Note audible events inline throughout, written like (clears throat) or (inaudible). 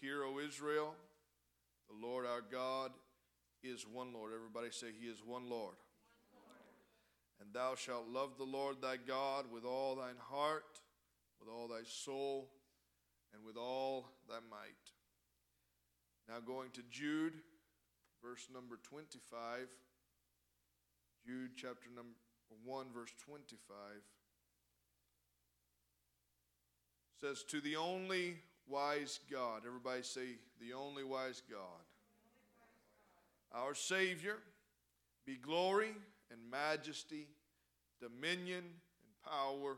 Hear, O Israel, the Lord our God is one Lord. Everybody say, He is one Lord. And thou shalt love the Lord thy God with all thine heart, with all thy soul, and with all thy might. Now going to Jude, verse number 25. Jude chapter number 1, verse 25 says, To the only wise God, everybody say, the only wise God, our Savior, be glory and majesty, dominion and power,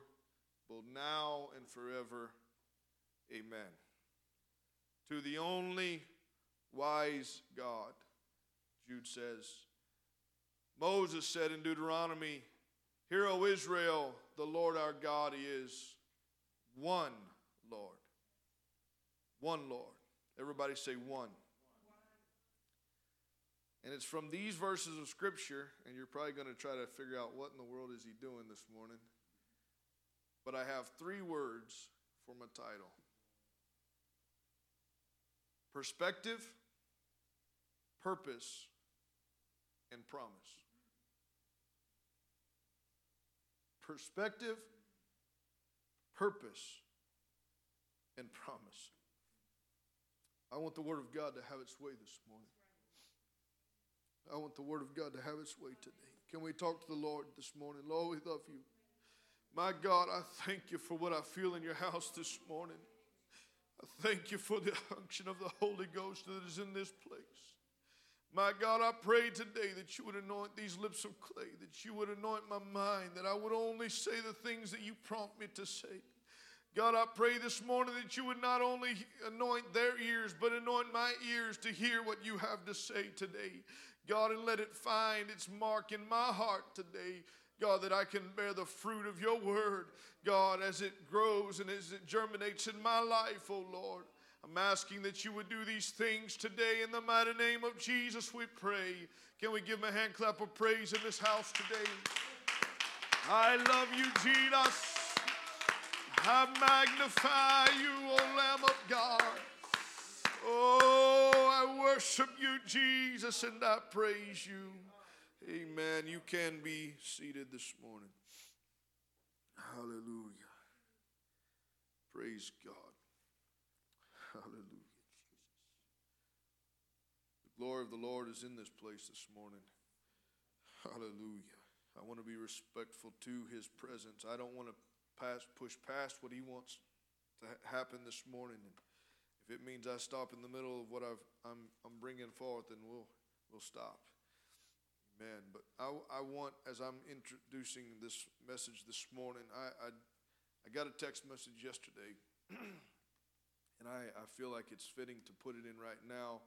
both now and forever. Amen. To the only wise God, Jude says, Moses said in Deuteronomy, Hear, O Israel, the Lord our God is one Lord. One Lord. Everybody say one. And it's from these verses of Scripture, and you're probably going to try to figure out what in the world is he doing this morning. But I have three words for my title perspective, purpose, and promise. Perspective, purpose, and promise. I want the Word of God to have its way this morning. I want the Word of God to have its way today. Can we talk to the Lord this morning? Lord, we love you. My God, I thank you for what I feel in your house this morning. I thank you for the unction of the Holy Ghost that is in this place. My God, I pray today that you would anoint these lips of clay, that you would anoint my mind, that I would only say the things that you prompt me to say. God, I pray this morning that you would not only anoint their ears, but anoint my ears to hear what you have to say today. God, and let it find its mark in my heart today. God, that I can bear the fruit of your word, God, as it grows and as it germinates in my life, oh Lord. I'm asking that you would do these things today in the mighty name of Jesus, we pray. Can we give him a hand clap of praise in this house today? I love you, Jesus. I magnify you, O Lamb of God. Oh, I worship you, Jesus, and I praise you. Amen. You can be seated this morning. Hallelujah. Praise God. Hallelujah, Jesus. The glory of the Lord is in this place this morning. Hallelujah. I want to be respectful to his presence. I don't want to past, push past what He wants to ha- happen this morning. And if it means I stop in the middle of what I've, I'm, I'm bringing forth, then we'll, we'll stop. Amen. But I, I want, as I'm introducing this message this morning, I, I, I got a text message yesterday, (clears throat) and I, I feel like it's fitting to put it in right now.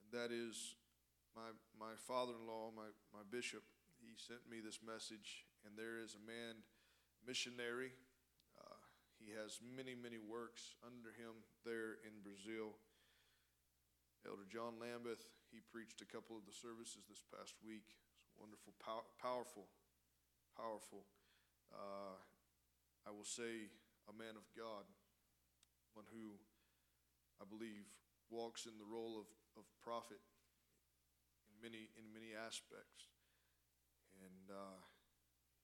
And that is my, my father in law, my, my bishop, he sent me this message, and there is a man missionary. Uh, he has many, many works under him there in Brazil. Elder John Lambeth, he preached a couple of the services this past week. Wonderful, pow- powerful, powerful. Uh, I will say a man of God, one who I believe walks in the role of, of prophet in many in many aspects. And uh,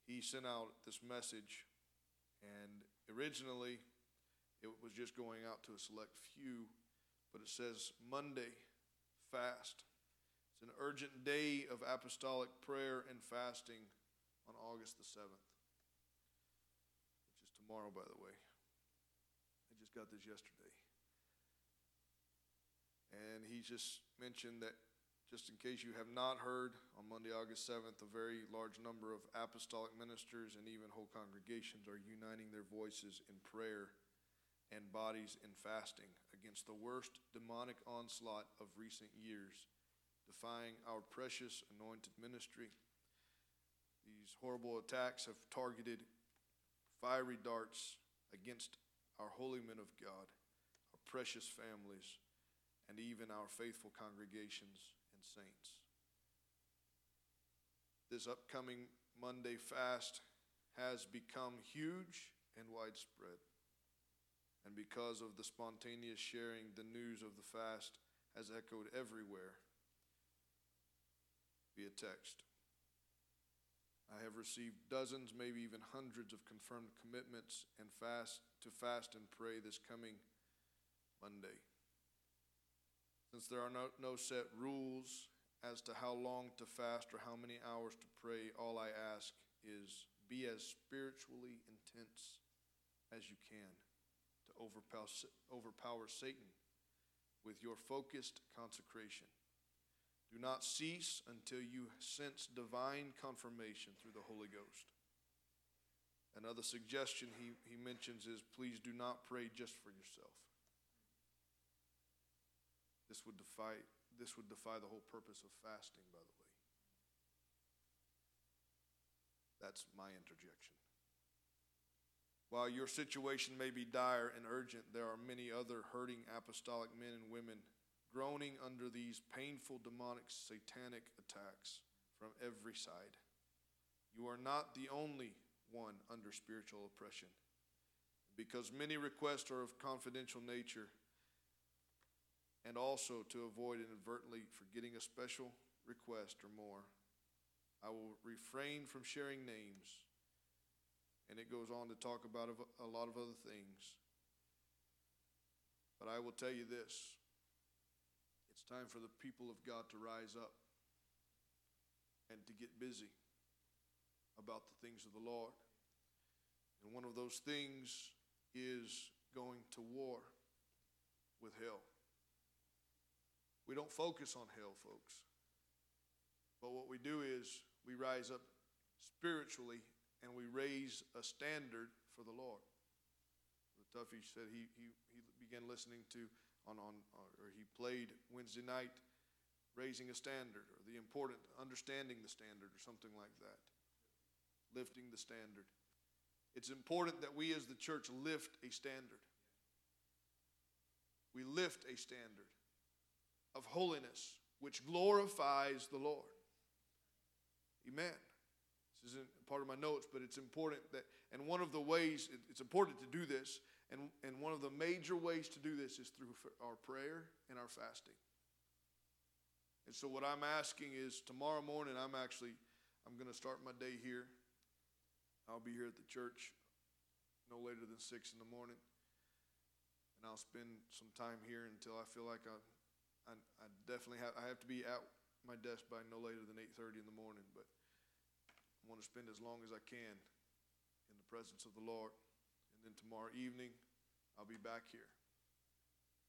he sent out this message, and originally it was just going out to a select few, but it says Monday, fast. It's an urgent day of apostolic prayer and fasting on August the 7th, which is tomorrow, by the way. I just got this yesterday. And he just mentioned that just in case you have not heard, on Monday, August 7th, a very large number of apostolic ministers and even whole congregations are uniting their voices in prayer and bodies in fasting against the worst demonic onslaught of recent years, defying our precious anointed ministry. These horrible attacks have targeted fiery darts against our holy men of God, our precious families, and even our faithful congregations saints. This upcoming Monday fast has become huge and widespread. And because of the spontaneous sharing, the news of the fast has echoed everywhere via text. I have received dozens, maybe even hundreds of confirmed commitments and fast to fast and pray this coming Monday. Since there are no, no set rules as to how long to fast or how many hours to pray, all I ask is be as spiritually intense as you can to overpower, overpower Satan with your focused consecration. Do not cease until you sense divine confirmation through the Holy Ghost. Another suggestion he, he mentions is please do not pray just for yourself. This would defy this would defy the whole purpose of fasting, by the way. That's my interjection. While your situation may be dire and urgent, there are many other hurting apostolic men and women groaning under these painful demonic satanic attacks from every side. You are not the only one under spiritual oppression. Because many requests are of confidential nature, and also to avoid inadvertently forgetting a special request or more, I will refrain from sharing names. And it goes on to talk about a lot of other things. But I will tell you this it's time for the people of God to rise up and to get busy about the things of the Lord. And one of those things is going to war with hell. We don't focus on hell, folks. But what we do is we rise up spiritually and we raise a standard for the Lord. The Tuffy said he, he, he began listening to, on, on, uh, or he played Wednesday night, raising a standard, or the important, understanding the standard, or something like that. Lifting the standard. It's important that we as the church lift a standard. We lift a standard of holiness, which glorifies the Lord. Amen. This isn't part of my notes, but it's important that, and one of the ways, it's important to do this, and, and one of the major ways to do this is through our prayer and our fasting. And so what I'm asking is tomorrow morning, I'm actually, I'm going to start my day here. I'll be here at the church no later than 6 in the morning. And I'll spend some time here until I feel like I I, I definitely have, I have to be at my desk by no later than 8.30 in the morning, but I want to spend as long as I can in the presence of the Lord. And then tomorrow evening, I'll be back here.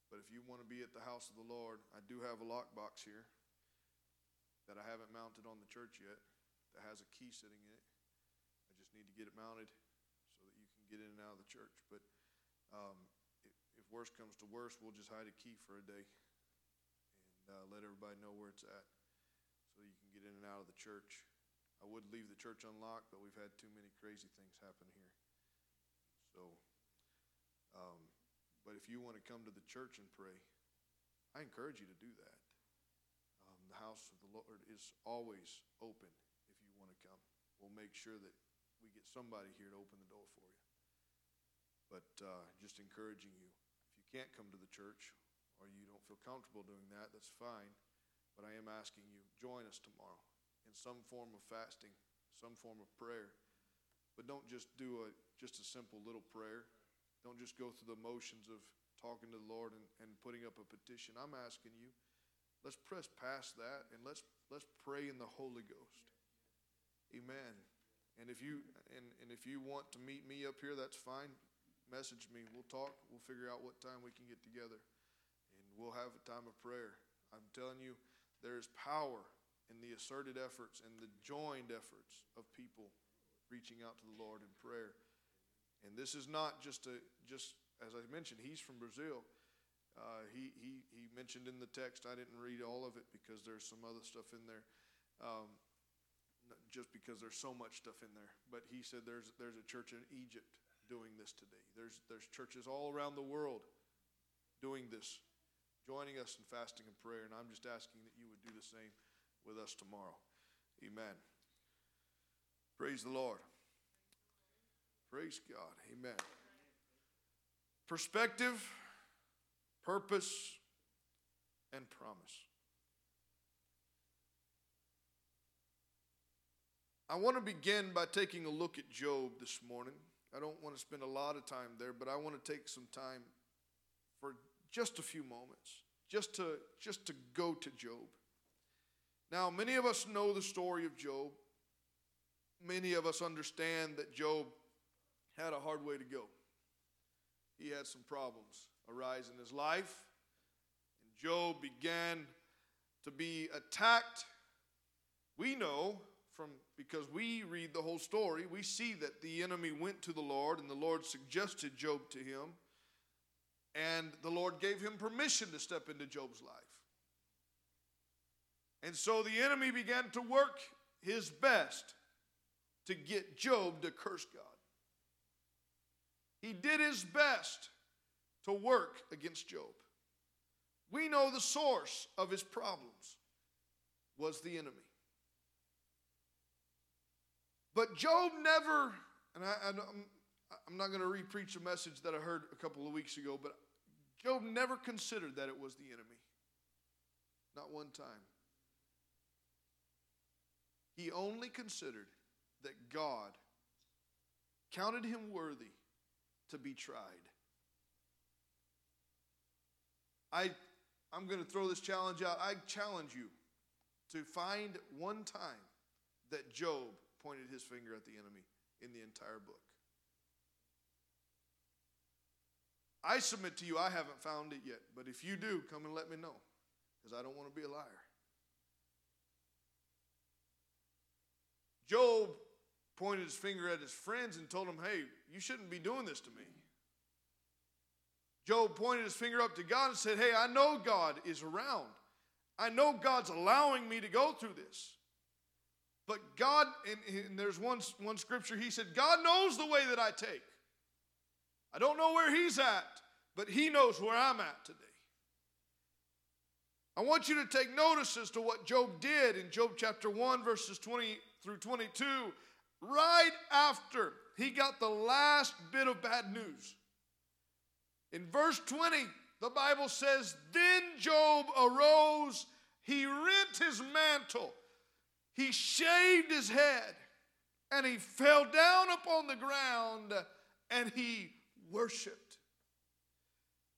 But if you want to be at the house of the Lord, I do have a lockbox here that I haven't mounted on the church yet that has a key sitting in it. I just need to get it mounted so that you can get in and out of the church. But um, if, if worse comes to worse, we'll just hide a key for a day uh, let everybody know where it's at so you can get in and out of the church. I would leave the church unlocked, but we've had too many crazy things happen here. So, um, but if you want to come to the church and pray, I encourage you to do that. Um, the house of the Lord is always open if you want to come. We'll make sure that we get somebody here to open the door for you. But uh, just encouraging you, if you can't come to the church, or you don't feel comfortable doing that, that's fine. But I am asking you, join us tomorrow in some form of fasting, some form of prayer. But don't just do a just a simple little prayer. Don't just go through the motions of talking to the Lord and, and putting up a petition. I'm asking you, let's press past that and let's let's pray in the Holy Ghost. Amen. And if you and, and if you want to meet me up here, that's fine. Message me. We'll talk. We'll figure out what time we can get together we'll have a time of prayer. I'm telling you, there is power in the asserted efforts and the joined efforts of people reaching out to the Lord in prayer. And this is not just a just as I mentioned, he's from Brazil. Uh, he, he, he mentioned in the text, I didn't read all of it because there's some other stuff in there, um, just because there's so much stuff in there. But he said there's, there's a church in Egypt doing this today. There's, there's churches all around the world doing this joining us in fasting and prayer. And I'm just asking that you would do the same with us tomorrow. Amen. Praise the Lord. Praise God. Amen. perspective, purpose, and promise. I want to begin by taking a look at Job this morning. I don't want to spend a lot of time there, but I want to take some time just a few moments, just to, just to go to Job. Now, many of us know the story of Job. Many of us understand that Job had a hard way to go. He had some problems arise in his life, and Job began to be attacked. We know from because we read the whole story, we see that the enemy went to the Lord and the Lord suggested Job to him, and the Lord gave him permission to step into Job's life. And so the enemy began to work his best to get Job to curse God. He did his best to work against Job. We know the source of his problems was the enemy. But Job never, and I, am not going to repreach a message that I heard a couple of weeks ago, but Job never considered that it was the enemy. Not one time. He only considered that God counted him worthy to be tried. I, I'm going to throw this challenge out. I challenge you to find one time that Job pointed his finger at the enemy in the entire book. I submit to you, I haven't found it yet. But if you do, come and let me know because I don't want to be a liar. Job pointed his finger at his friends and told them, Hey, you shouldn't be doing this to me. Job pointed his finger up to God and said, Hey, I know God is around. I know God's allowing me to go through this. But God, and, and there's one, one scripture, he said, God knows the way that I take. I don't know where he's at, but he knows where I'm at today. I want you to take notice as to what Job did in Job chapter 1, verses 20 through 22, right after he got the last bit of bad news. In verse 20, the Bible says, Then Job arose, he rent his mantle, he shaved his head, and he fell down upon the ground and he worshiped.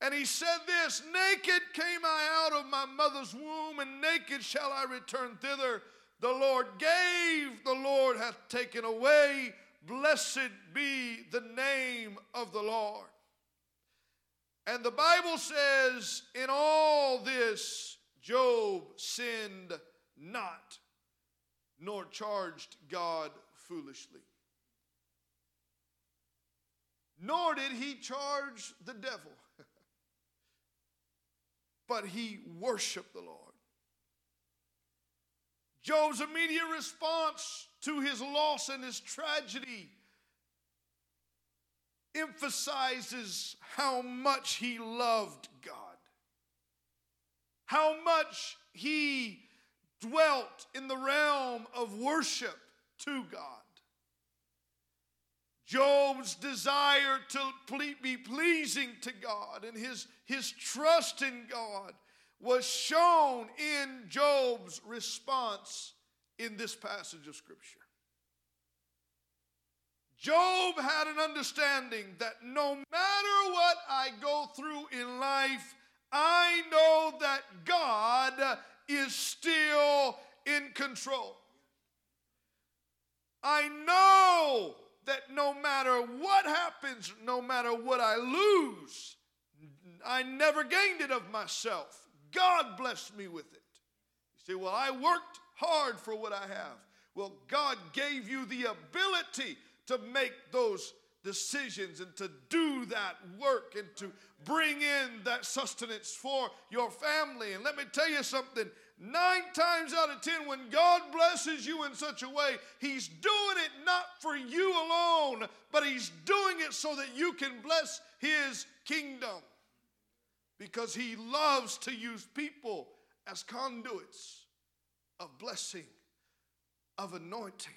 And he said this Naked came I out of my mother's womb, and naked shall I return thither. The Lord gave, the Lord hath taken away. Blessed be the name of the Lord. And the Bible says, in all this, Job sinned not, nor charged God foolishly. Nor did he charge the devil, (laughs) but he worshiped the Lord. Job's immediate response to his loss and his tragedy emphasizes how much he loved God, how much he dwelt in the realm of worship to God. Job's desire to be pleasing to God and his, his trust in God was shown in Job's response in this passage of Scripture. Job had an understanding that no matter what I go through in life, I know that God is still in control. I know that no matter what happens, no matter what I lose, I never gained it of myself. God blessed me with it. You say, Well, I worked hard for what I have. Well, God gave you the ability to make those decisions and to do that work and to bring in that sustenance for your family. And let me tell you something nine times out of ten, when God blesses you in such a way, He's doing it not for you alone, but He's doing it so that you can bless His kingdom because he loves to use people as conduits of blessing, of anointing.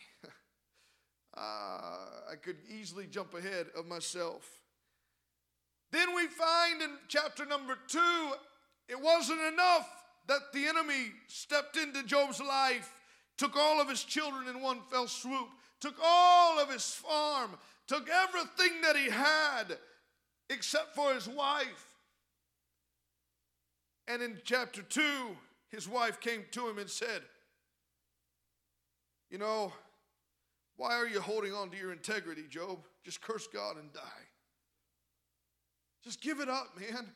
uh, (laughs) I could easily jump ahead of myself. Then we find in chapter number two, it wasn't enough that the enemy stepped into Job's life, took all of his children in one fell swoop, took all of his farm, took everything that he had except for his wife. And in chapter 2, his wife came to him and said, You know, why are you holding on to your integrity, Job? Just curse God and die. Just give it up, man.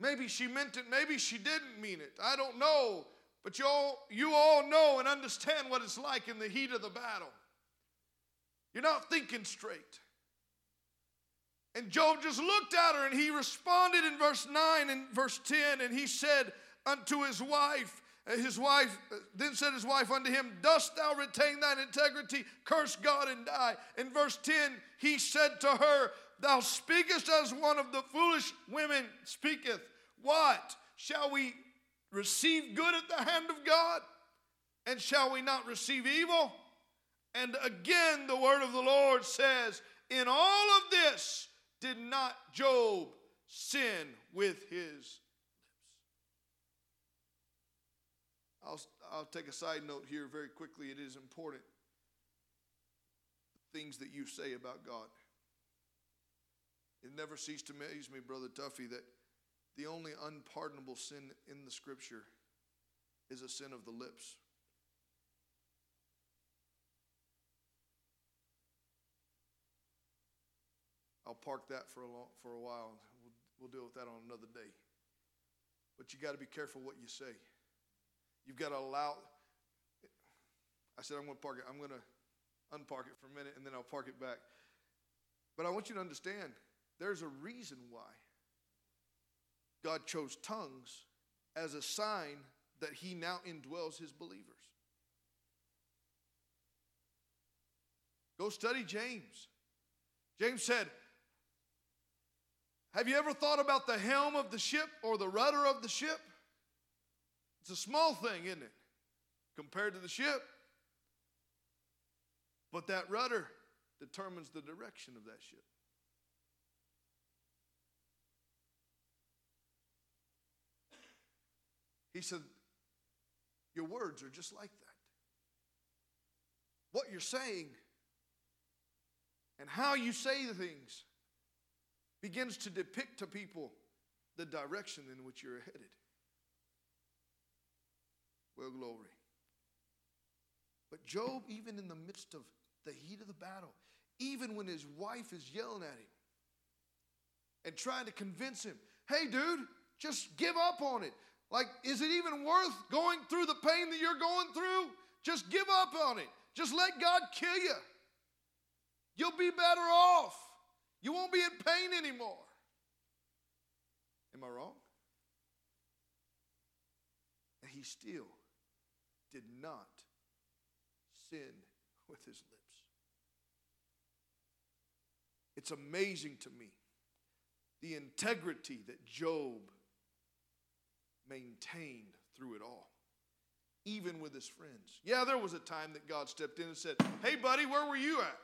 Maybe she meant it, maybe she didn't mean it. I don't know. But you all, you all know and understand what it's like in the heat of the battle. You're not thinking straight. And Job just looked at her and he responded in verse 9 and verse 10 and he said unto his wife, uh, his wife, uh, then said his wife unto him, Dost thou retain thine integrity? Curse God and die. In verse 10, he said to her, Thou speakest as one of the foolish women speaketh. What? Shall we receive good at the hand of God? And shall we not receive evil? And again, the word of the Lord says, In all of this, did not Job sin with his lips? I'll, I'll take a side note here very quickly. It is important. Things that you say about God. It never ceased to amaze me, Brother Tuffy, that the only unpardonable sin in the scripture is a sin of the lips. I'll park that for a, long, for a while. We'll, we'll deal with that on another day. But you got to be careful what you say. You've got to allow. I said, I'm going to park it. I'm going to unpark it for a minute and then I'll park it back. But I want you to understand there's a reason why God chose tongues as a sign that He now indwells His believers. Go study James. James said, have you ever thought about the helm of the ship or the rudder of the ship? It's a small thing, isn't it? Compared to the ship. But that rudder determines the direction of that ship. He said, Your words are just like that. What you're saying and how you say the things begins to depict to people the direction in which you're headed. Well, glory. But Job, even in the midst of the heat of the battle, even when his wife is yelling at him and trying to convince him, hey, dude, just give up on it. Like, is it even worth going through the pain that you're going through? Just give up on it. Just let God kill you. You'll be better off. You won't be in pain anymore. Am I wrong? And he still did not sin with his lips. It's amazing to me the integrity that Job maintained through it all, even with his friends. Yeah, there was a time that God stepped in and said, Hey, buddy, where were you at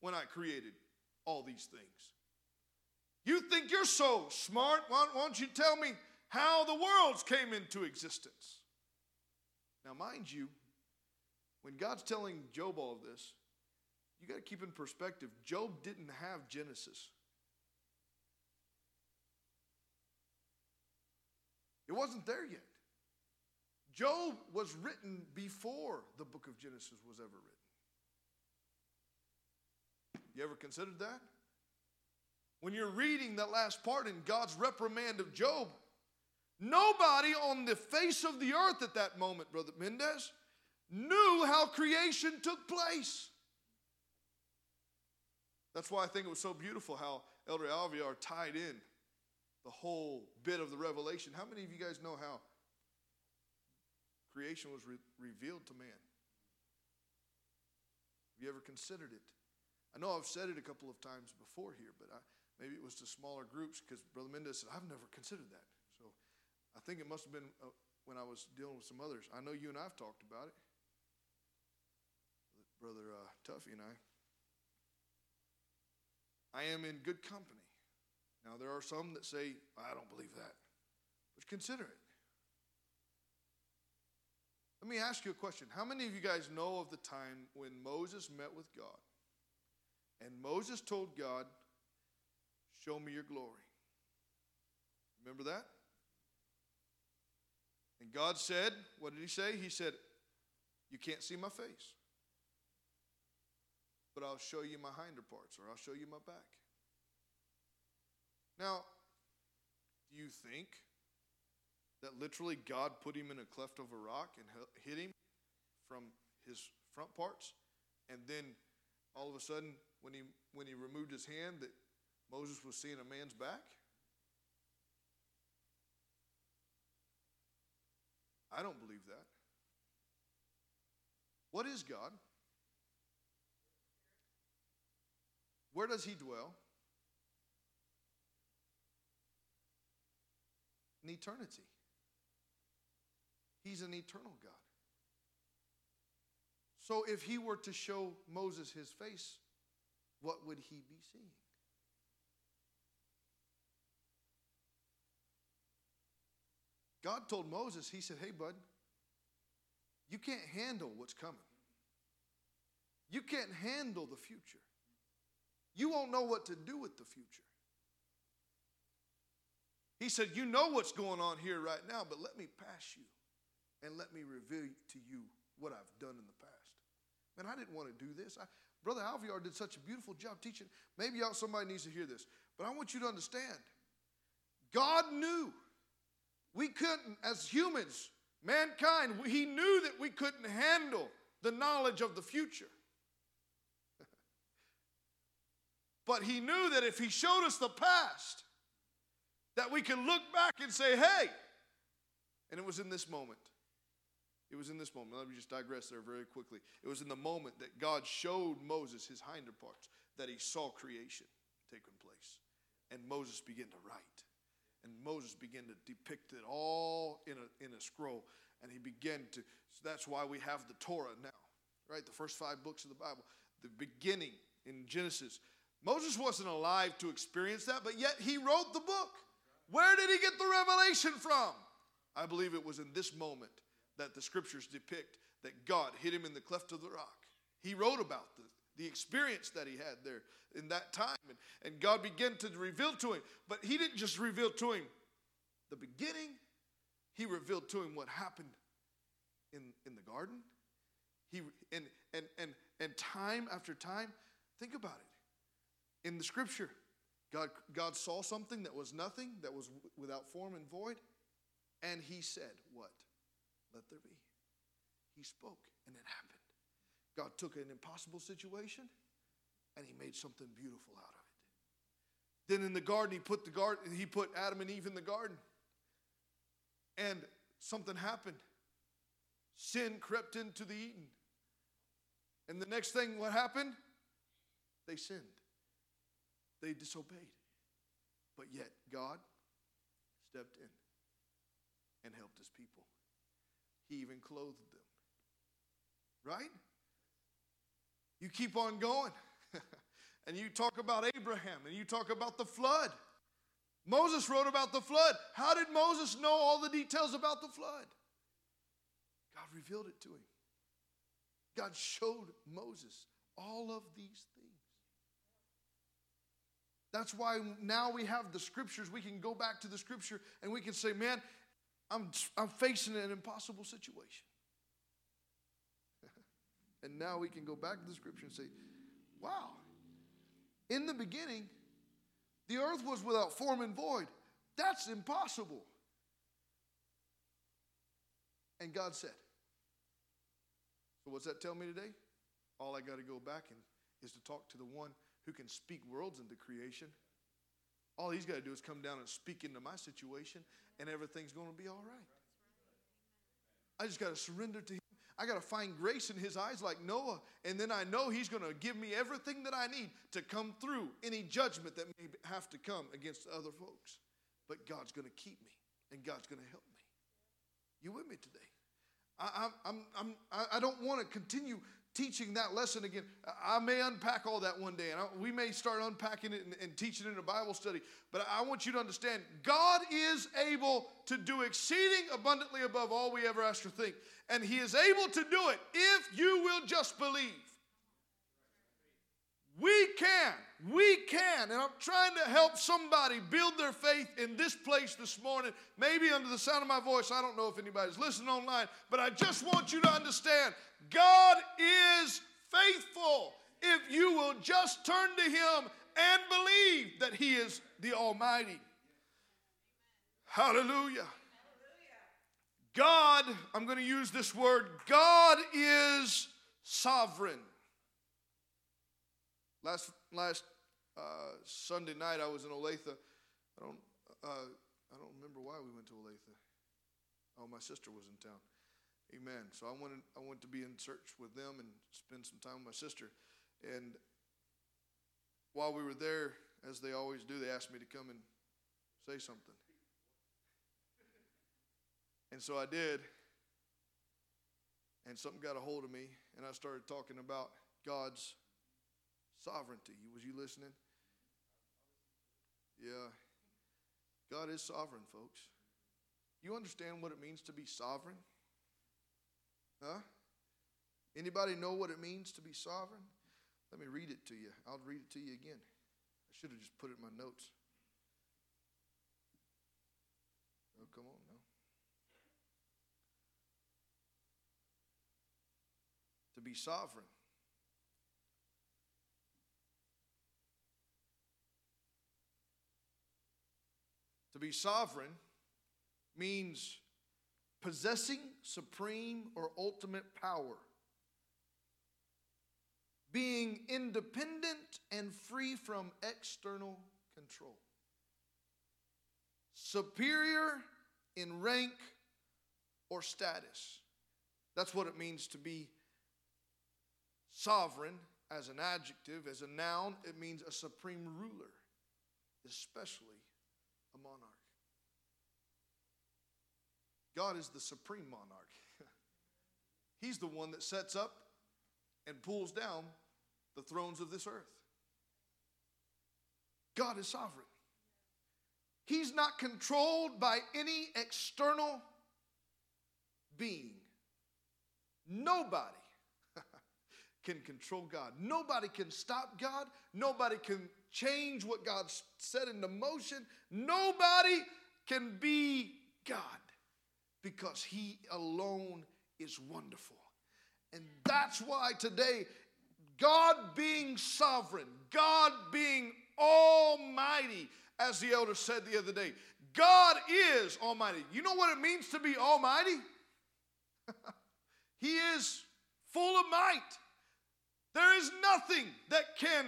when I created all these things. You think you're so smart? Why, don't you tell me how the worlds came into existence? Now, mind you, when God's telling Job all of this, you got to keep in perspective Job didn't have Genesis. It wasn't there yet. Job was written before the book of Genesis was ever written. You ever considered that? When you're reading that last part in God's reprimand of Job, nobody on the face of the earth at that moment, Brother Mendez, knew how creation took place. That's why I think it was so beautiful how Elder Alviar tied in the whole bit of the revelation. How many of you guys know how creation was re- revealed to man? Have you ever considered it? I know I've said it a couple of times before here, but I, maybe it was to smaller groups because Brother Mendez said, I've never considered that. So I think it must have been uh, when I was dealing with some others. I know you and I have talked about it. Brother uh, Tuffy and I. I am in good company. Now, there are some that say, I don't believe that. But consider it. Let me ask you a question. How many of you guys know of the time when Moses met with God and Moses told God, Show me your glory? Remember that? And God said, What did he say? He said, You can't see my face, but I'll show you my hinder parts or I'll show you my back. Now, do you think that literally God put him in a cleft of a rock and hit him from his front parts? And then all of a sudden, when he, when he removed his hand, that Moses was seeing a man's back? I don't believe that. What is God? Where does he dwell? In eternity. He's an eternal God. So if he were to show Moses his face, what would he be seeing? God told Moses, He said, Hey, bud, you can't handle what's coming. You can't handle the future. You won't know what to do with the future. He said, You know what's going on here right now, but let me pass you and let me reveal to you what I've done in the past. Man, I didn't want to do this. I, Brother Alviar did such a beautiful job teaching. Maybe y'all somebody needs to hear this, but I want you to understand God knew we couldn't, as humans, mankind, He knew that we couldn't handle the knowledge of the future. (laughs) but He knew that if He showed us the past, that we can look back and say, hey, and it was in this moment. It was in this moment. Let me just digress there very quickly. It was in the moment that God showed Moses his hinder parts that he saw creation taking place. And Moses began to write. And Moses began to depict it all in a, in a scroll. And he began to, so that's why we have the Torah now, right? The first five books of the Bible. The beginning in Genesis. Moses wasn't alive to experience that, but yet he wrote the book. Where did he get the revelation from? I believe it was in this moment that the scriptures depict that God hit him in the cleft of the rock. He wrote about the, the experience that he had there in that time. And, and God began to reveal to him. But he didn't just reveal to him the beginning, he revealed to him what happened in, in the garden. He, and, and, and, and time after time, think about it. In the scripture, God, God saw something that was nothing, that was without form and void, and He said, What? Let there be. He spoke, and it happened. God took an impossible situation, and He made something beautiful out of it. Then in the garden, He put the garden, He put Adam and Eve in the garden, and something happened. Sin crept into the Eden. And the next thing, what happened? They sinned. They disobeyed. But yet, God stepped in and helped his people. He even clothed them. Right? You keep on going. (laughs) and you talk about Abraham and you talk about the flood. Moses wrote about the flood. How did Moses know all the details about the flood? God revealed it to him. God showed Moses all of these. That's why now we have the scriptures. We can go back to the scripture and we can say, man, I'm, I'm facing an impossible situation. (laughs) and now we can go back to the scripture and say, wow, in the beginning, the earth was without form and void. That's impossible. And God said, so what's that tell me today? All I got to go back and is to talk to the one who can speak worlds into creation. All he's got to do is come down and speak into my situation, and everything's going to be all right. I just got to surrender to him. I got to find grace in his eyes like Noah, and then I know he's going to give me everything that I need to come through any judgment that may have to come against other folks. But God's going to keep me, and God's going to help me. You with me today? I, I'm, I'm, I don't want to continue teaching that lesson again. I may unpack all that one day, and I, we may start unpacking it and, and teaching it in a Bible study. But I want you to understand God is able to do exceeding abundantly above all we ever ask or think. And He is able to do it if you will just believe. We can. We can. And I'm trying to help somebody build their faith in this place this morning, maybe under the sound of my voice. I don't know if anybody's listening online, but I just want you to understand God is faithful if you will just turn to Him and believe that He is the Almighty. Hallelujah. God, I'm going to use this word, God is sovereign. Last, last uh, Sunday night, I was in Olathe. I don't, uh, I don't remember why we went to Olathe. Oh, my sister was in town. Amen. So I wanted, I wanted to be in church with them and spend some time with my sister. And while we were there, as they always do, they asked me to come and say something. And so I did. And something got a hold of me, and I started talking about God's sovereignty. Was you listening? Yeah. God is sovereign, folks. You understand what it means to be sovereign? Huh? Anybody know what it means to be sovereign? Let me read it to you. I'll read it to you again. I should have just put it in my notes. Oh, come on now. To be sovereign. To be sovereign means possessing supreme or ultimate power, being independent and free from external control, superior in rank or status. That's what it means to be sovereign as an adjective, as a noun, it means a supreme ruler, especially a monarch. God is the supreme monarch. (laughs) He's the one that sets up and pulls down the thrones of this earth. God is sovereign. He's not controlled by any external being. Nobody (laughs) can control God. Nobody can stop God. Nobody can change what God set into motion. Nobody can be God because He alone is wonderful. And that's why today, God being sovereign, God being almighty, as the elder said the other day, God is almighty. You know what it means to be almighty? (laughs) he is full of might. There is nothing that can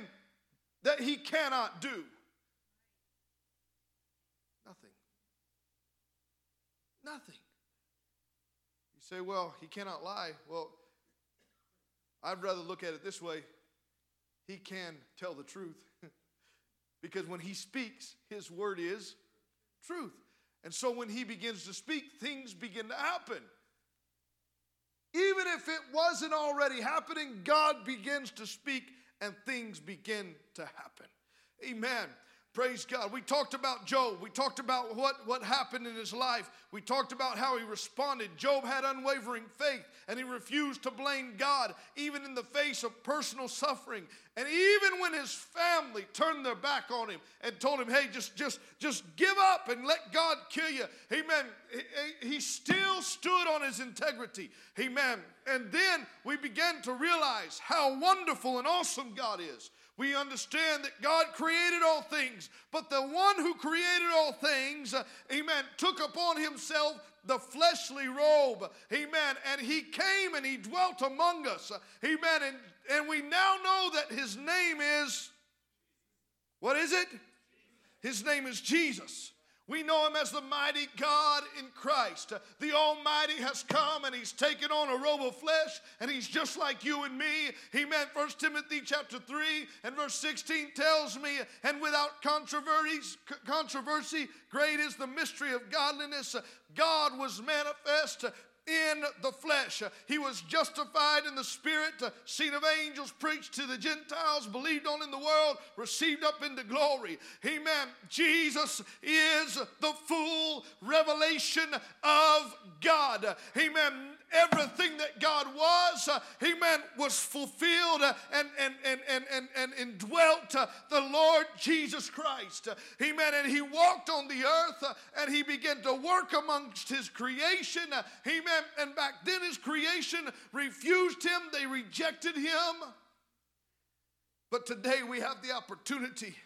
that he cannot do. Nothing. Nothing You say, well, he cannot lie. Well, I'd rather look at it this way he can tell the truth. (laughs) because when he speaks, his word is truth. And so when he begins to speak, things begin to happen. Even if it wasn't already happening, God begins to speak and things begin to happen. Amen. Praise God. We talked about Job. We talked about what, what happened in his life. We talked about how he responded. Job had unwavering faith and he refused to blame God, even in the face of personal suffering. And even when his family turned their back on him and told him, hey, just, just, just give up and let God kill you. Amen. He, he still stood on his integrity. Amen. And then we began to realize how wonderful and awesome God is we understand that God created all things, but the one who created all things, uh, amen, took upon himself the fleshly robe, amen, and he came and he dwelt among us, uh, amen, and, and we now know that his name is, what is it? His name is Jesus. We know him as the mighty God in Christ. The Almighty has come and he's taken on a robe of flesh and he's just like you and me. He meant First Timothy chapter 3 and verse 16 tells me, and without controversy, great is the mystery of godliness. God was manifest in the flesh. He was justified in the spirit, seen of angels, preached to the Gentiles, believed on in the world, received up into glory. Amen. Jesus is the full revelation of God. Amen everything that God was, uh, amen, was fulfilled uh, and, and, and, and, and, and indwelt uh, the Lord Jesus Christ. Amen. And he walked on the earth uh, and he began to work amongst his creation. Amen. And back then his creation refused him, they rejected him. But today we have the opportunity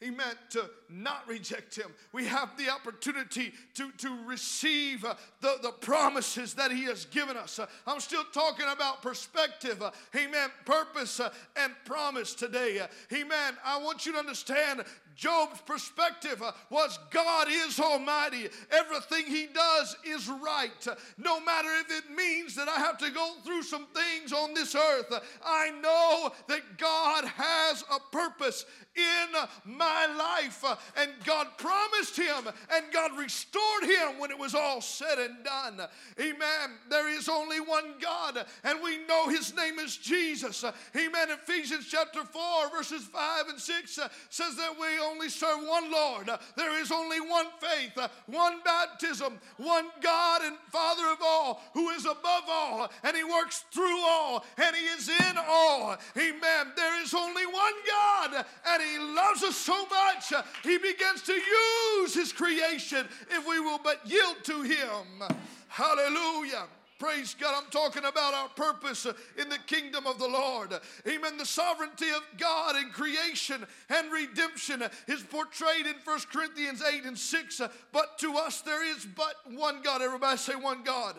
he meant to not reject him. We have the opportunity to, to receive uh, the, the promises that he has given us. Uh, I'm still talking about perspective. Uh, amen. Purpose and promise today. Amen. I want you to understand Job's perspective uh, was God is almighty. Everything he does is right. No matter if it means that I have to go through some things on this earth, I know that God has a purpose in my life. And God promised him and God restored him when it was all said and done. Amen. There is only one God and we know his name is Jesus. Amen. Ephesians chapter 4, verses 5 and 6 says that we only serve one Lord. There is only one faith, one baptism, one God and Father of all, who is above all, and he works through all, and he is in all. Amen. There is only one God, and he loves us so much, he begins to use his creation if we will but yield to him. Hallelujah. Praise God. I'm talking about our purpose in the kingdom of the Lord. Amen. The sovereignty of God in creation and redemption is portrayed in 1 Corinthians 8 and 6. But to us there is but one God. Everybody say one God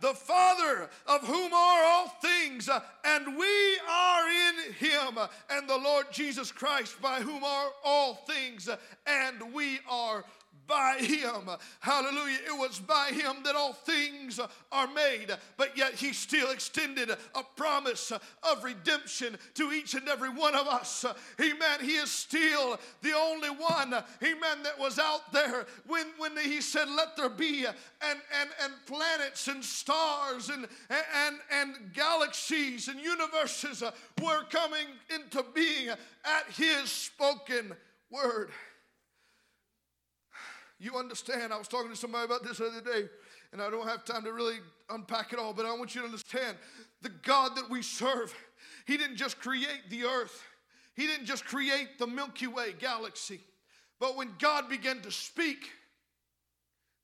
the Father of whom are all things, and we are in him, and the Lord Jesus Christ, by whom are all things, and we are by him. Hallelujah. It was by him that all things are made, but yet he still extended a promise of redemption to each and every one of us. Amen. He is still the only one, amen, that was out there when, when he said, Let there be, and, and, and planets and stars and, and, and galaxies and universes were coming into being at his spoken word. You understand? I was talking to somebody about this the other day, and I don't have time to really unpack it all, but I want you to understand the God that we serve, He didn't just create the earth, He didn't just create the Milky Way galaxy. But when God began to speak,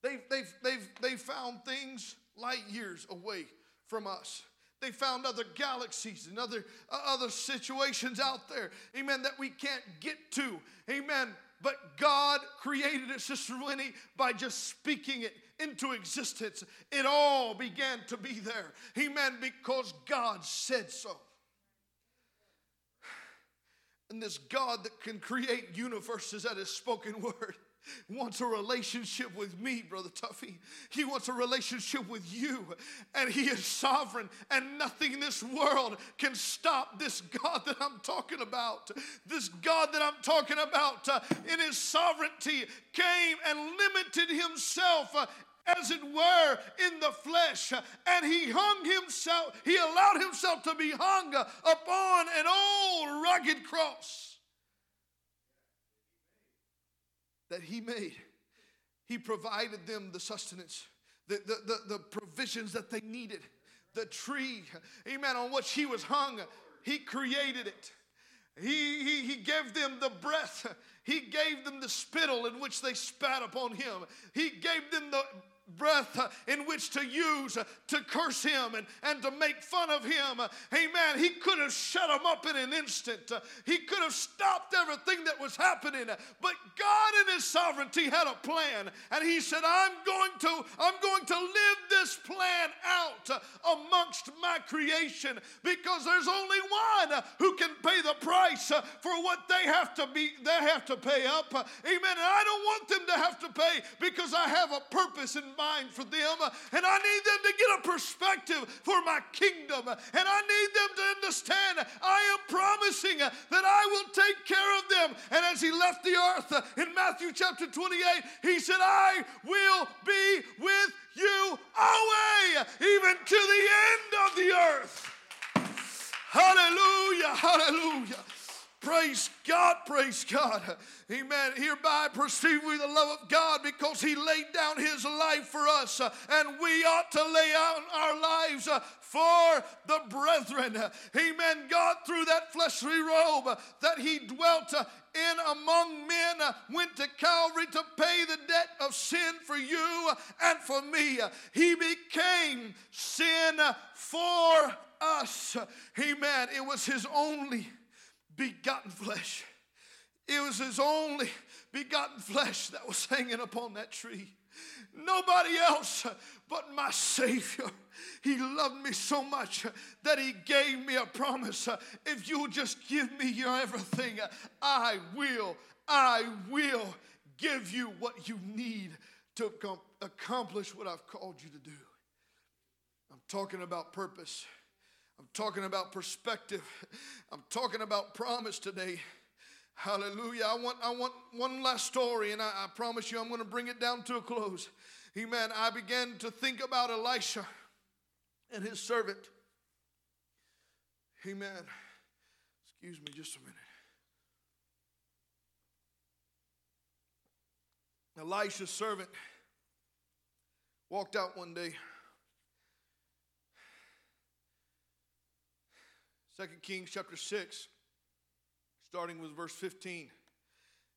they've, they've, they've, they found things light years away from us. They found other galaxies and other, uh, other situations out there, amen, that we can't get to, amen. But God created it, Sister Winnie, by just speaking it into existence. It all began to be there. Amen. Because God said so. And this God that can create universes at His spoken word wants a relationship with me, Brother Tuffy. He wants a relationship with you. And He is sovereign, and nothing in this world can stop this God that I'm talking about. This God that I'm talking about, uh, in His sovereignty, came and limited Himself. Uh, as it were, in the flesh, and he hung himself, he allowed himself to be hung upon an old rugged cross. That He made. He provided them the sustenance, the, the, the, the provisions that they needed. The tree, amen, on which He was hung, He created it. He, he, he gave them the breath. He gave them the spittle in which they spat upon him. He gave them the breath in which to use to curse him and, and to make fun of him. Amen. He could have shut him up in an instant. He could have stopped everything that was happening. But God in his sovereignty had a plan. And he said, I'm going to, I'm going to live this plan out amongst my creation because there's only one who can pay the price for what they have to be, they have to pay up. Amen. And I don't want them to have to pay because I have a purpose in mind for them, and I need them to get a perspective for my kingdom, and I need them to understand I am promising that I will take care of them. And as he left the earth in Matthew chapter 28, he said, I will be with you always even to the end of the earth. Hallelujah, hallelujah. Praise God, praise God. Amen. Hereby perceive we the love of God because He laid down His life for us, uh, and we ought to lay out our lives uh, for the brethren. Amen. God, through that fleshly robe uh, that He dwelt in among men, went to Calvary to pay the debt of sin for you and for me. He became sin for us. Amen. It was His only begotten flesh. It was his only begotten flesh that was hanging upon that tree. Nobody else but my Savior. He loved me so much that He gave me a promise. If you'll just give me your everything, I will, I will give you what you need to accomplish what I've called you to do. I'm talking about purpose. I'm talking about perspective. I'm talking about promise today. Hallelujah. I want, I want one last story, and I, I promise you I'm going to bring it down to a close. Amen. I began to think about Elisha and his servant. Amen. Excuse me just a minute. Elisha's servant walked out one day. 2 Kings chapter 6, starting with verse 15.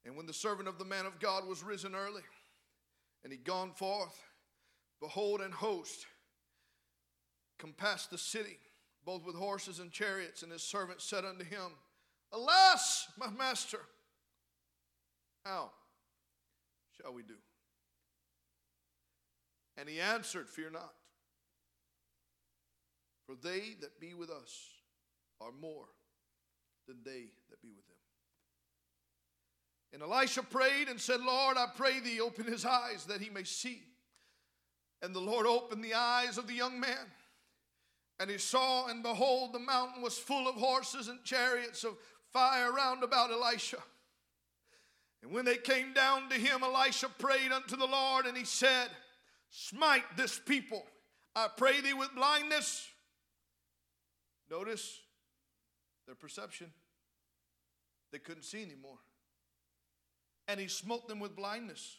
And when the servant of the man of God was risen early, and he gone forth, behold, an host compassed the city, both with horses and chariots. And his servant said unto him, Alas, my master, how shall we do? And he answered, Fear not, for they that be with us are more than they that be with them. And Elisha prayed and said, Lord, I pray thee, open his eyes that he may see. And the Lord opened the eyes of the young man. And he saw, and behold, the mountain was full of horses and chariots of fire round about Elisha. And when they came down to him, Elisha prayed unto the Lord, and he said, Smite this people, I pray thee, with blindness. Notice, their perception. They couldn't see anymore. And he smote them with blindness,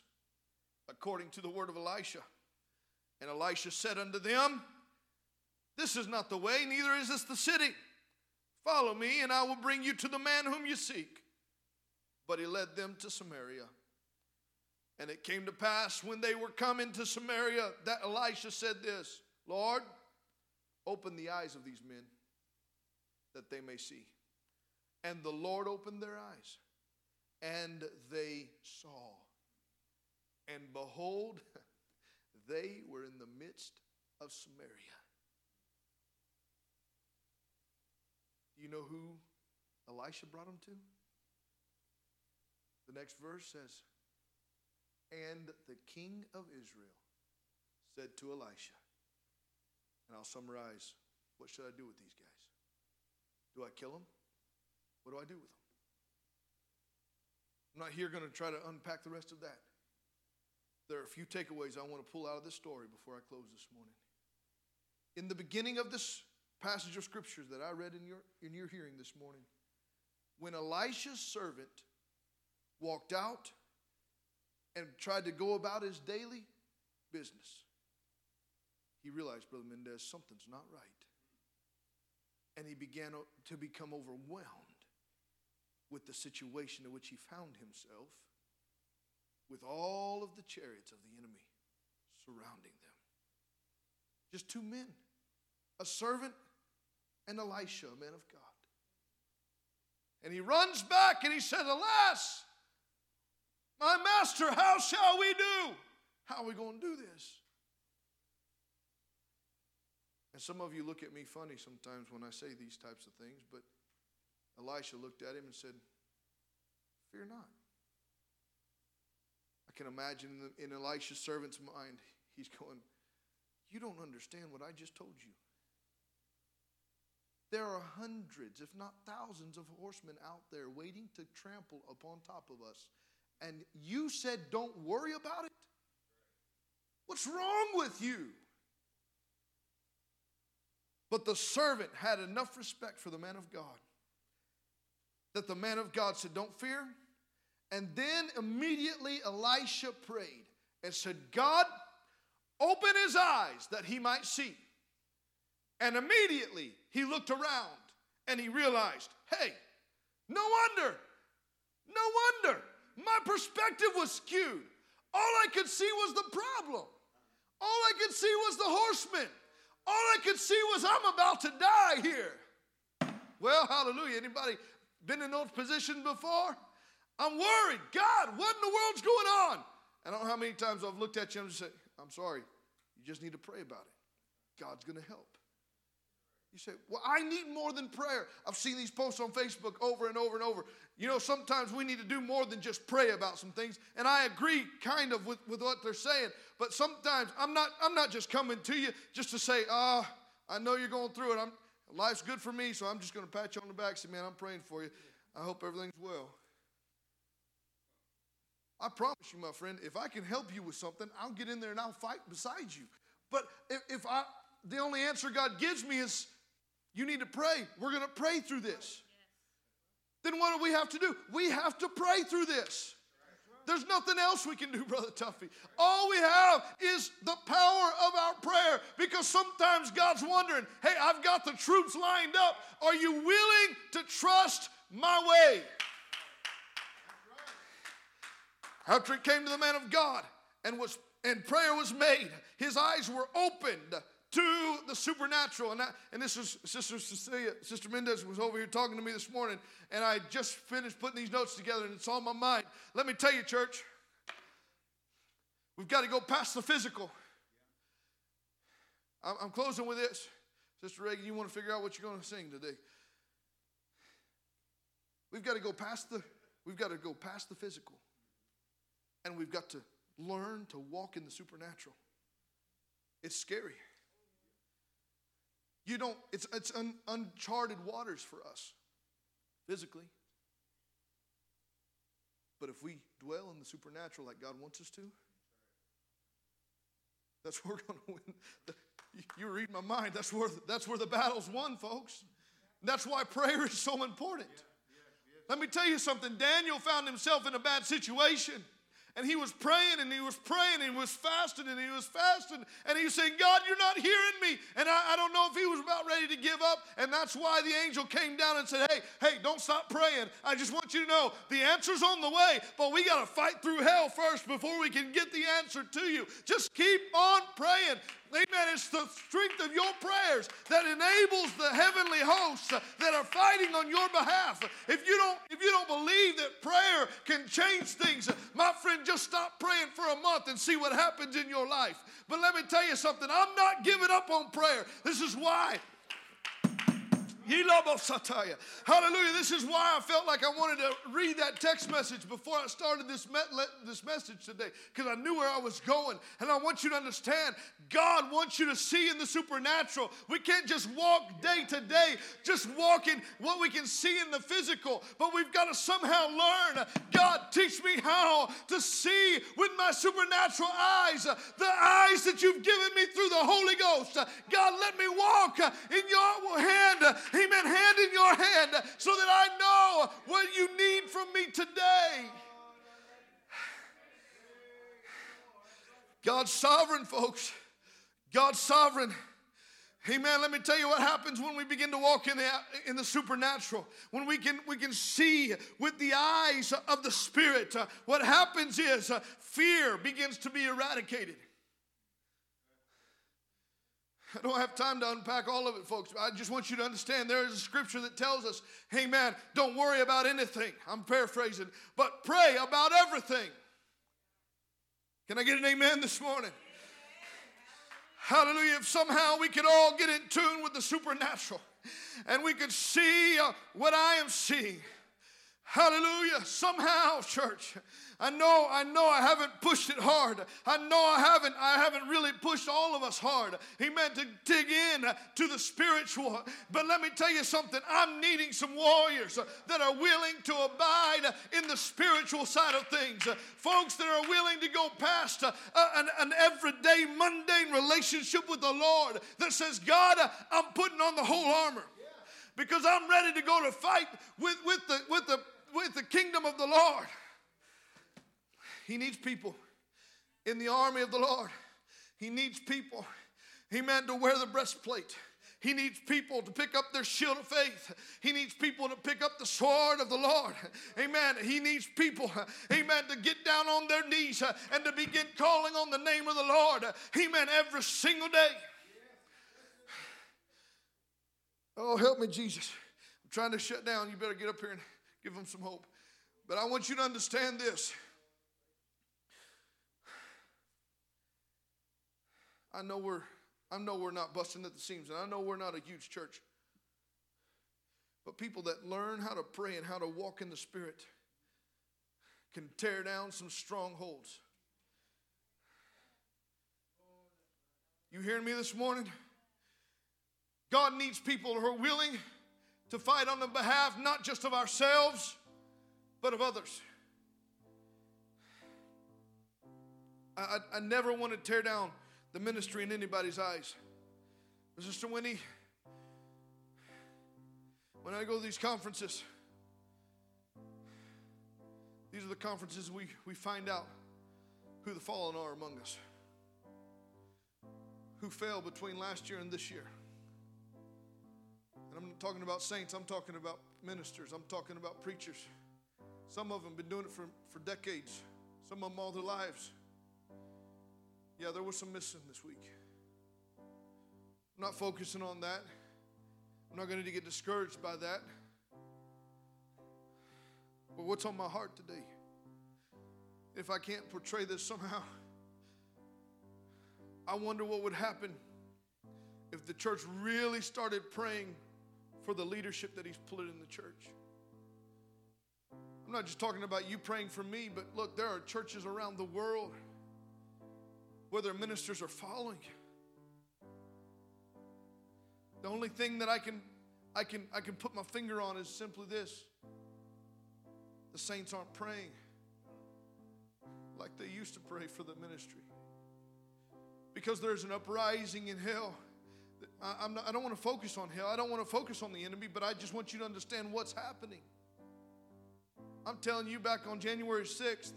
according to the word of Elisha. And Elisha said unto them, This is not the way, neither is this the city. Follow me, and I will bring you to the man whom you seek. But he led them to Samaria. And it came to pass when they were come into Samaria that Elisha said this Lord, open the eyes of these men that they may see. And the Lord opened their eyes, and they saw. And behold, (laughs) they were in the midst of Samaria. You know who Elisha brought them to? The next verse says, And the king of Israel said to Elisha, and I'll summarize what should I do with these guys? Do I kill them? What do I do with them? I'm not here going to try to unpack the rest of that. There are a few takeaways I want to pull out of this story before I close this morning. In the beginning of this passage of scriptures that I read in your, in your hearing this morning, when Elisha's servant walked out and tried to go about his daily business, he realized, Brother Mendez, something's not right and he began to become overwhelmed with the situation in which he found himself with all of the chariots of the enemy surrounding them. Just two men, a servant and Elisha, a man of God. And he runs back and he says, Alas, my master, how shall we do? How are we going to do this? And some of you look at me funny sometimes when I say these types of things, but Elisha looked at him and said, Fear not. I can imagine in Elisha's servant's mind, (laughs) he's going, You don't understand what I just told you. There are hundreds, if not thousands, of horsemen out there waiting to trample upon top of us. And you said, Don't worry about it? What's wrong with you? But the servant had enough respect for the man of God that the man of God said, Don't fear. And then immediately Elisha prayed and said, God, open his eyes that he might see. And immediately he looked around and he realized, hey, no wonder, no wonder. My perspective was skewed. All I could see was the problem. All I could see was the horseman. All I could see was I'm about to die here. Well, hallelujah. Anybody been in those positions before? I'm worried. God, what in the world's going on? I don't know how many times I've looked at you and said, I'm sorry. You just need to pray about it. God's going to help. You say, Well, I need more than prayer. I've seen these posts on Facebook over and over and over. You know, sometimes we need to do more than just pray about some things. And I agree kind of with, with what they're saying. But sometimes I'm not, I'm not just coming to you just to say, ah, oh, I know you're going through it. I'm, life's good for me, so I'm just going to pat you on the back and say, man, I'm praying for you. I hope everything's well. I promise you, my friend, if I can help you with something, I'll get in there and I'll fight beside you. But if, if I, the only answer God gives me is, you need to pray. We're going to pray through this. Then what do we have to do? We have to pray through this. There's nothing else we can do, (laughs) Brother Tuffy. All we have is the power of our prayer because sometimes God's wondering, hey, I've got the troops lined up. Are you willing to trust my way? After it came to the man of God and was and prayer was made, his eyes were opened to the supernatural. And, and this is Sister Cecilia, Sister Mendez was over here talking to me this morning, and I just finished putting these notes together, and it's on my mind. Let me tell you, church, we've got to go past the physical. I'm, I'm closing with this. Sister Reagan, you want to figure out what you're going to sing today. We've got to go past the we've got to go past the physical. And we've got to learn to walk in the supernatural. It's scary. You don't, it's, it's un, uncharted waters for us physically. But if we dwell in the supernatural like God wants us to, that's (laughs) where we're going to win. You read my mind. That's where, that's where the battle's won, folks. That's why prayer is so important. Let me tell you something. Daniel found himself in a bad situation. And he was praying and he was praying and he was fasting and he was fasting and he was saying, God, you're not hearing me. And I, I, don't know if he was about ready to give up. And that's why the angel came down and said, Hey, hey, don't stop praying. I just want you to know the answer's on the way, but we got to fight through hell first before we can get the answer to you. Just keep on praying. Amen. It's the strength of your prayers that enables the heavenly hosts that are fighting on your behalf. If you don't, if you don't believe that prayer can change things, my friend, just stop praying for a month and see what happens in your life. But let me tell you something. I'm not giving up on prayer. This is why Hallelujah. This is why I felt like I wanted to read that text message before I started this, me- this message today because I knew where I was going. And I want you to understand God wants you to see in the supernatural. We can't just walk day to day, just walking what we can see in the physical, but we've got to somehow learn. God, teach me how to see with my supernatural eyes, the eyes that you've given me through the Holy Ghost. God, let me walk in your hand amen, hand in your hand so that I know what you need from me today. God's sovereign, folks. God's sovereign. Amen. Let me tell you what happens when we begin to walk in the, in the supernatural. When we can, we can see with the eyes of the Spirit, uh, what happens is uh, fear begins to be eradicated. I don't have time to unpack all of it, folks. I just want you to understand there is a scripture that tells us, hey man, don't worry about anything. I'm paraphrasing, but pray about everything. Can I get an amen this morning? Hallelujah. If somehow we could all get in tune with the supernatural and we could see uh, what I am seeing. Hallelujah. Somehow, church. I know, I know I haven't pushed it hard. I know I haven't, I haven't really pushed all of us hard. He meant to dig in to the spiritual. But let me tell you something. I'm needing some warriors that are willing to abide in the spiritual side of things. Folks that are willing to go past an, an everyday, mundane relationship with the Lord that says, God, I'm putting on the whole armor because I'm ready to go to fight with, with, the, with, the, with the kingdom of the Lord. He needs people in the army of the Lord. He needs people, meant to wear the breastplate. He needs people to pick up their shield of faith. He needs people to pick up the sword of the Lord. Amen. He needs people, amen, to get down on their knees uh, and to begin calling on the name of the Lord. Amen. Every single day. Oh, help me, Jesus. I'm trying to shut down. You better get up here and give them some hope. But I want you to understand this. I know we're I know we're not busting at the seams, and I know we're not a huge church. But people that learn how to pray and how to walk in the Spirit can tear down some strongholds. You hearing me this morning? God needs people who are willing to fight on the behalf not just of ourselves, but of others. I, I, I never want to tear down the ministry in anybody's eyes. Sister Winnie, when I go to these conferences, these are the conferences we, we find out who the fallen are among us, who fell between last year and this year. Talking about saints, I'm talking about ministers, I'm talking about preachers. Some of them been doing it for, for decades, some of them all their lives. Yeah, there was some missing this week. I'm not focusing on that. I'm not going to get discouraged by that. But what's on my heart today? If I can't portray this somehow, I wonder what would happen if the church really started praying for the leadership that He's put in the church. I'm not just talking about you praying for me, but look, there are churches around the world where their ministers are following. The only thing that I can I can I can put my finger on is simply this. The saints aren't praying like they used to pray for the ministry. Because there's an uprising in hell. I, not, I don't want to focus on hell. I don't want to focus on the enemy, but I just want you to understand what's happening. I'm telling you, back on January 6th,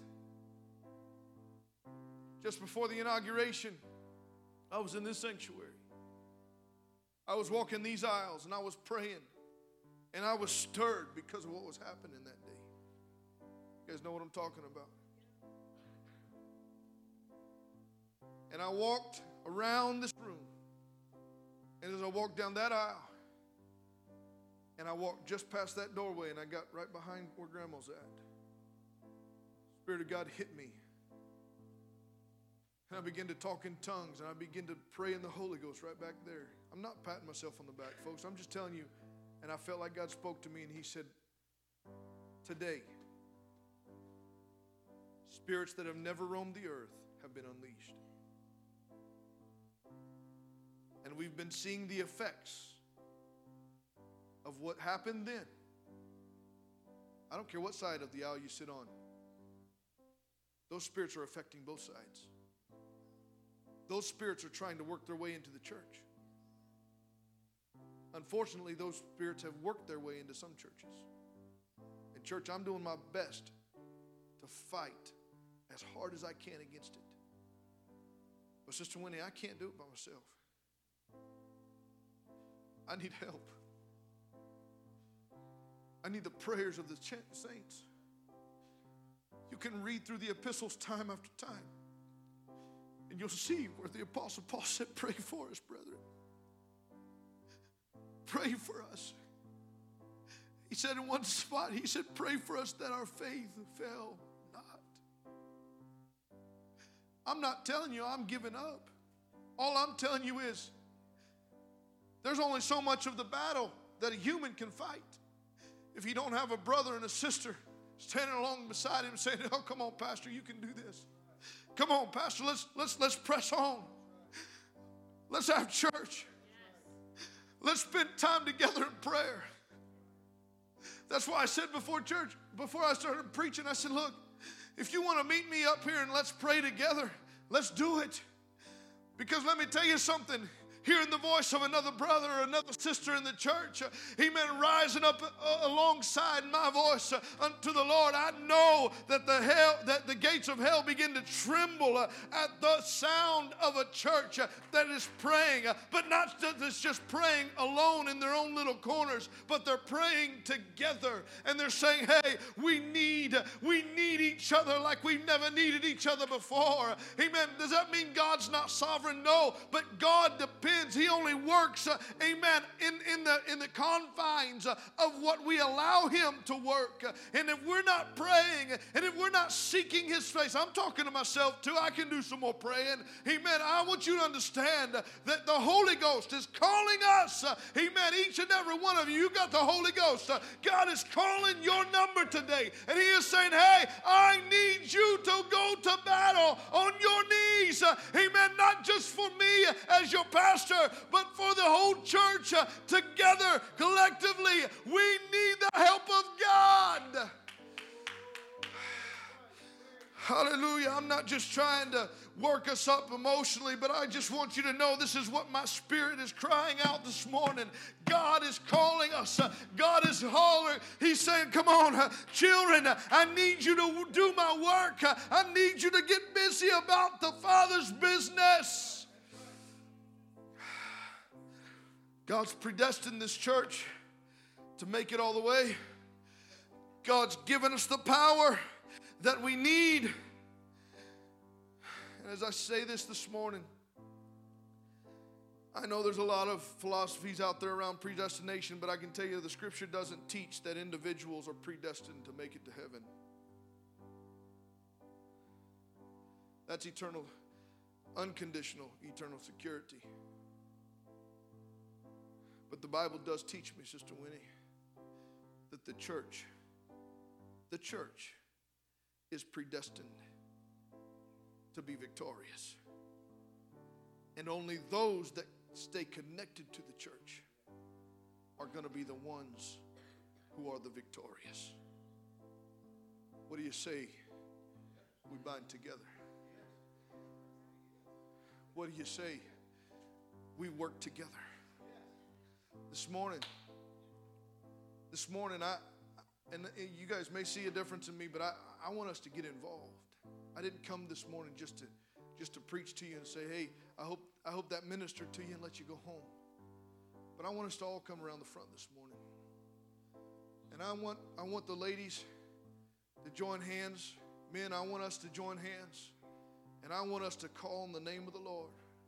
just before the inauguration, I was in this sanctuary. I was walking these aisles and I was praying. And I was stirred because of what was happening that day. You guys know what I'm talking about. And I walked around this room. And as I walked down that aisle, and I walked just past that doorway and I got right behind where grandma's at. Spirit of God hit me and I began to talk in tongues and I began to pray in the Holy Ghost right back there. I'm not patting myself on the back, folks. I'm just telling you. And I felt like God spoke to me and He said, Today, spirits that have never roamed the earth have been unleashed. And we've been seeing the effects of what happened then. I don't care what side of the aisle you sit on, those spirits are affecting both sides those spirits are trying to work their way into the church. Unfortunately, those spirits have worked their way into some churches. And, church, I'm doing my best to fight as hard as I can against it. But, Sister Winnie, I can't do it by myself. I need help. I need the prayers of the saints. You can read through the epistles time after time. And you'll see where the Apostle Paul said, Pray for us, brethren. Pray for us. He said in one spot, He said, Pray for us that our faith fail not. I'm not telling you I'm giving up. All I'm telling you is there's only so much of the battle that a human can fight. if you don't have a brother and a sister standing along beside him saying, "Oh, come on, Pastor, you can do this. Come on, Pastor, let's let's let's press on. Let's have church. Let's spend time together in prayer." That's why I said before church, before I started preaching, I said, "Look, if you want to meet me up here and let's pray together, let's do it." Because let me tell you something hearing the voice of another brother or another sister in the church, uh, amen, rising up uh, alongside my voice uh, unto the Lord, I know that the hell that the gates of hell begin to tremble at the sound of a church that is praying, but not that's just praying alone in their own little corners, but they're praying together and they're saying, "Hey, we need we need each other like we've never needed each other before." Amen. Does that mean God's not sovereign? No, but God depends he only works, uh, amen, in, in, the, in the confines uh, of what we allow Him to work. And if we're not praying and if we're not seeking His face, I'm talking to myself too. I can do some more praying. Amen. I want you to understand that the Holy Ghost is calling us. Amen. Each and every one of you, you got the Holy Ghost. God is calling your number today. And He is saying, Hey, I need you to go to battle on your knees. Amen. Not just for me as your pastor pastor, but for the whole church uh, together, collectively. We need the help of God. (sighs) Hallelujah. I'm not just trying to work us up emotionally, but I just want you to know this is what my spirit is crying out this morning. God is calling us. God is hollering. He's saying, Come on, children, I need you to do my work. I need you to get busy about the Father's business. God's predestined this church to make it all the way. God's given us the power that we need. And as I say this this morning, I know there's a lot of philosophies out there around predestination, but I can tell you the scripture doesn't teach that individuals are predestined to make it to heaven. That's eternal, unconditional, eternal security. But the Bible does teach me, Sister Winnie, that the church, the church is predestined to be victorious. And only those that stay connected to the church are going to be the ones who are the victorious. What do you say? We bind together. What do you say? We work together. This morning, this morning, I, and you guys may see a difference in me, but I, I want us to get involved. I didn't come this morning just to just to preach to you and say, hey, I hope I hope that ministered to you and let you go home. But I want us to all come around the front this morning. And I want I want the ladies to join hands. Men, I want us to join hands. And I want us to call on the name of the Lord.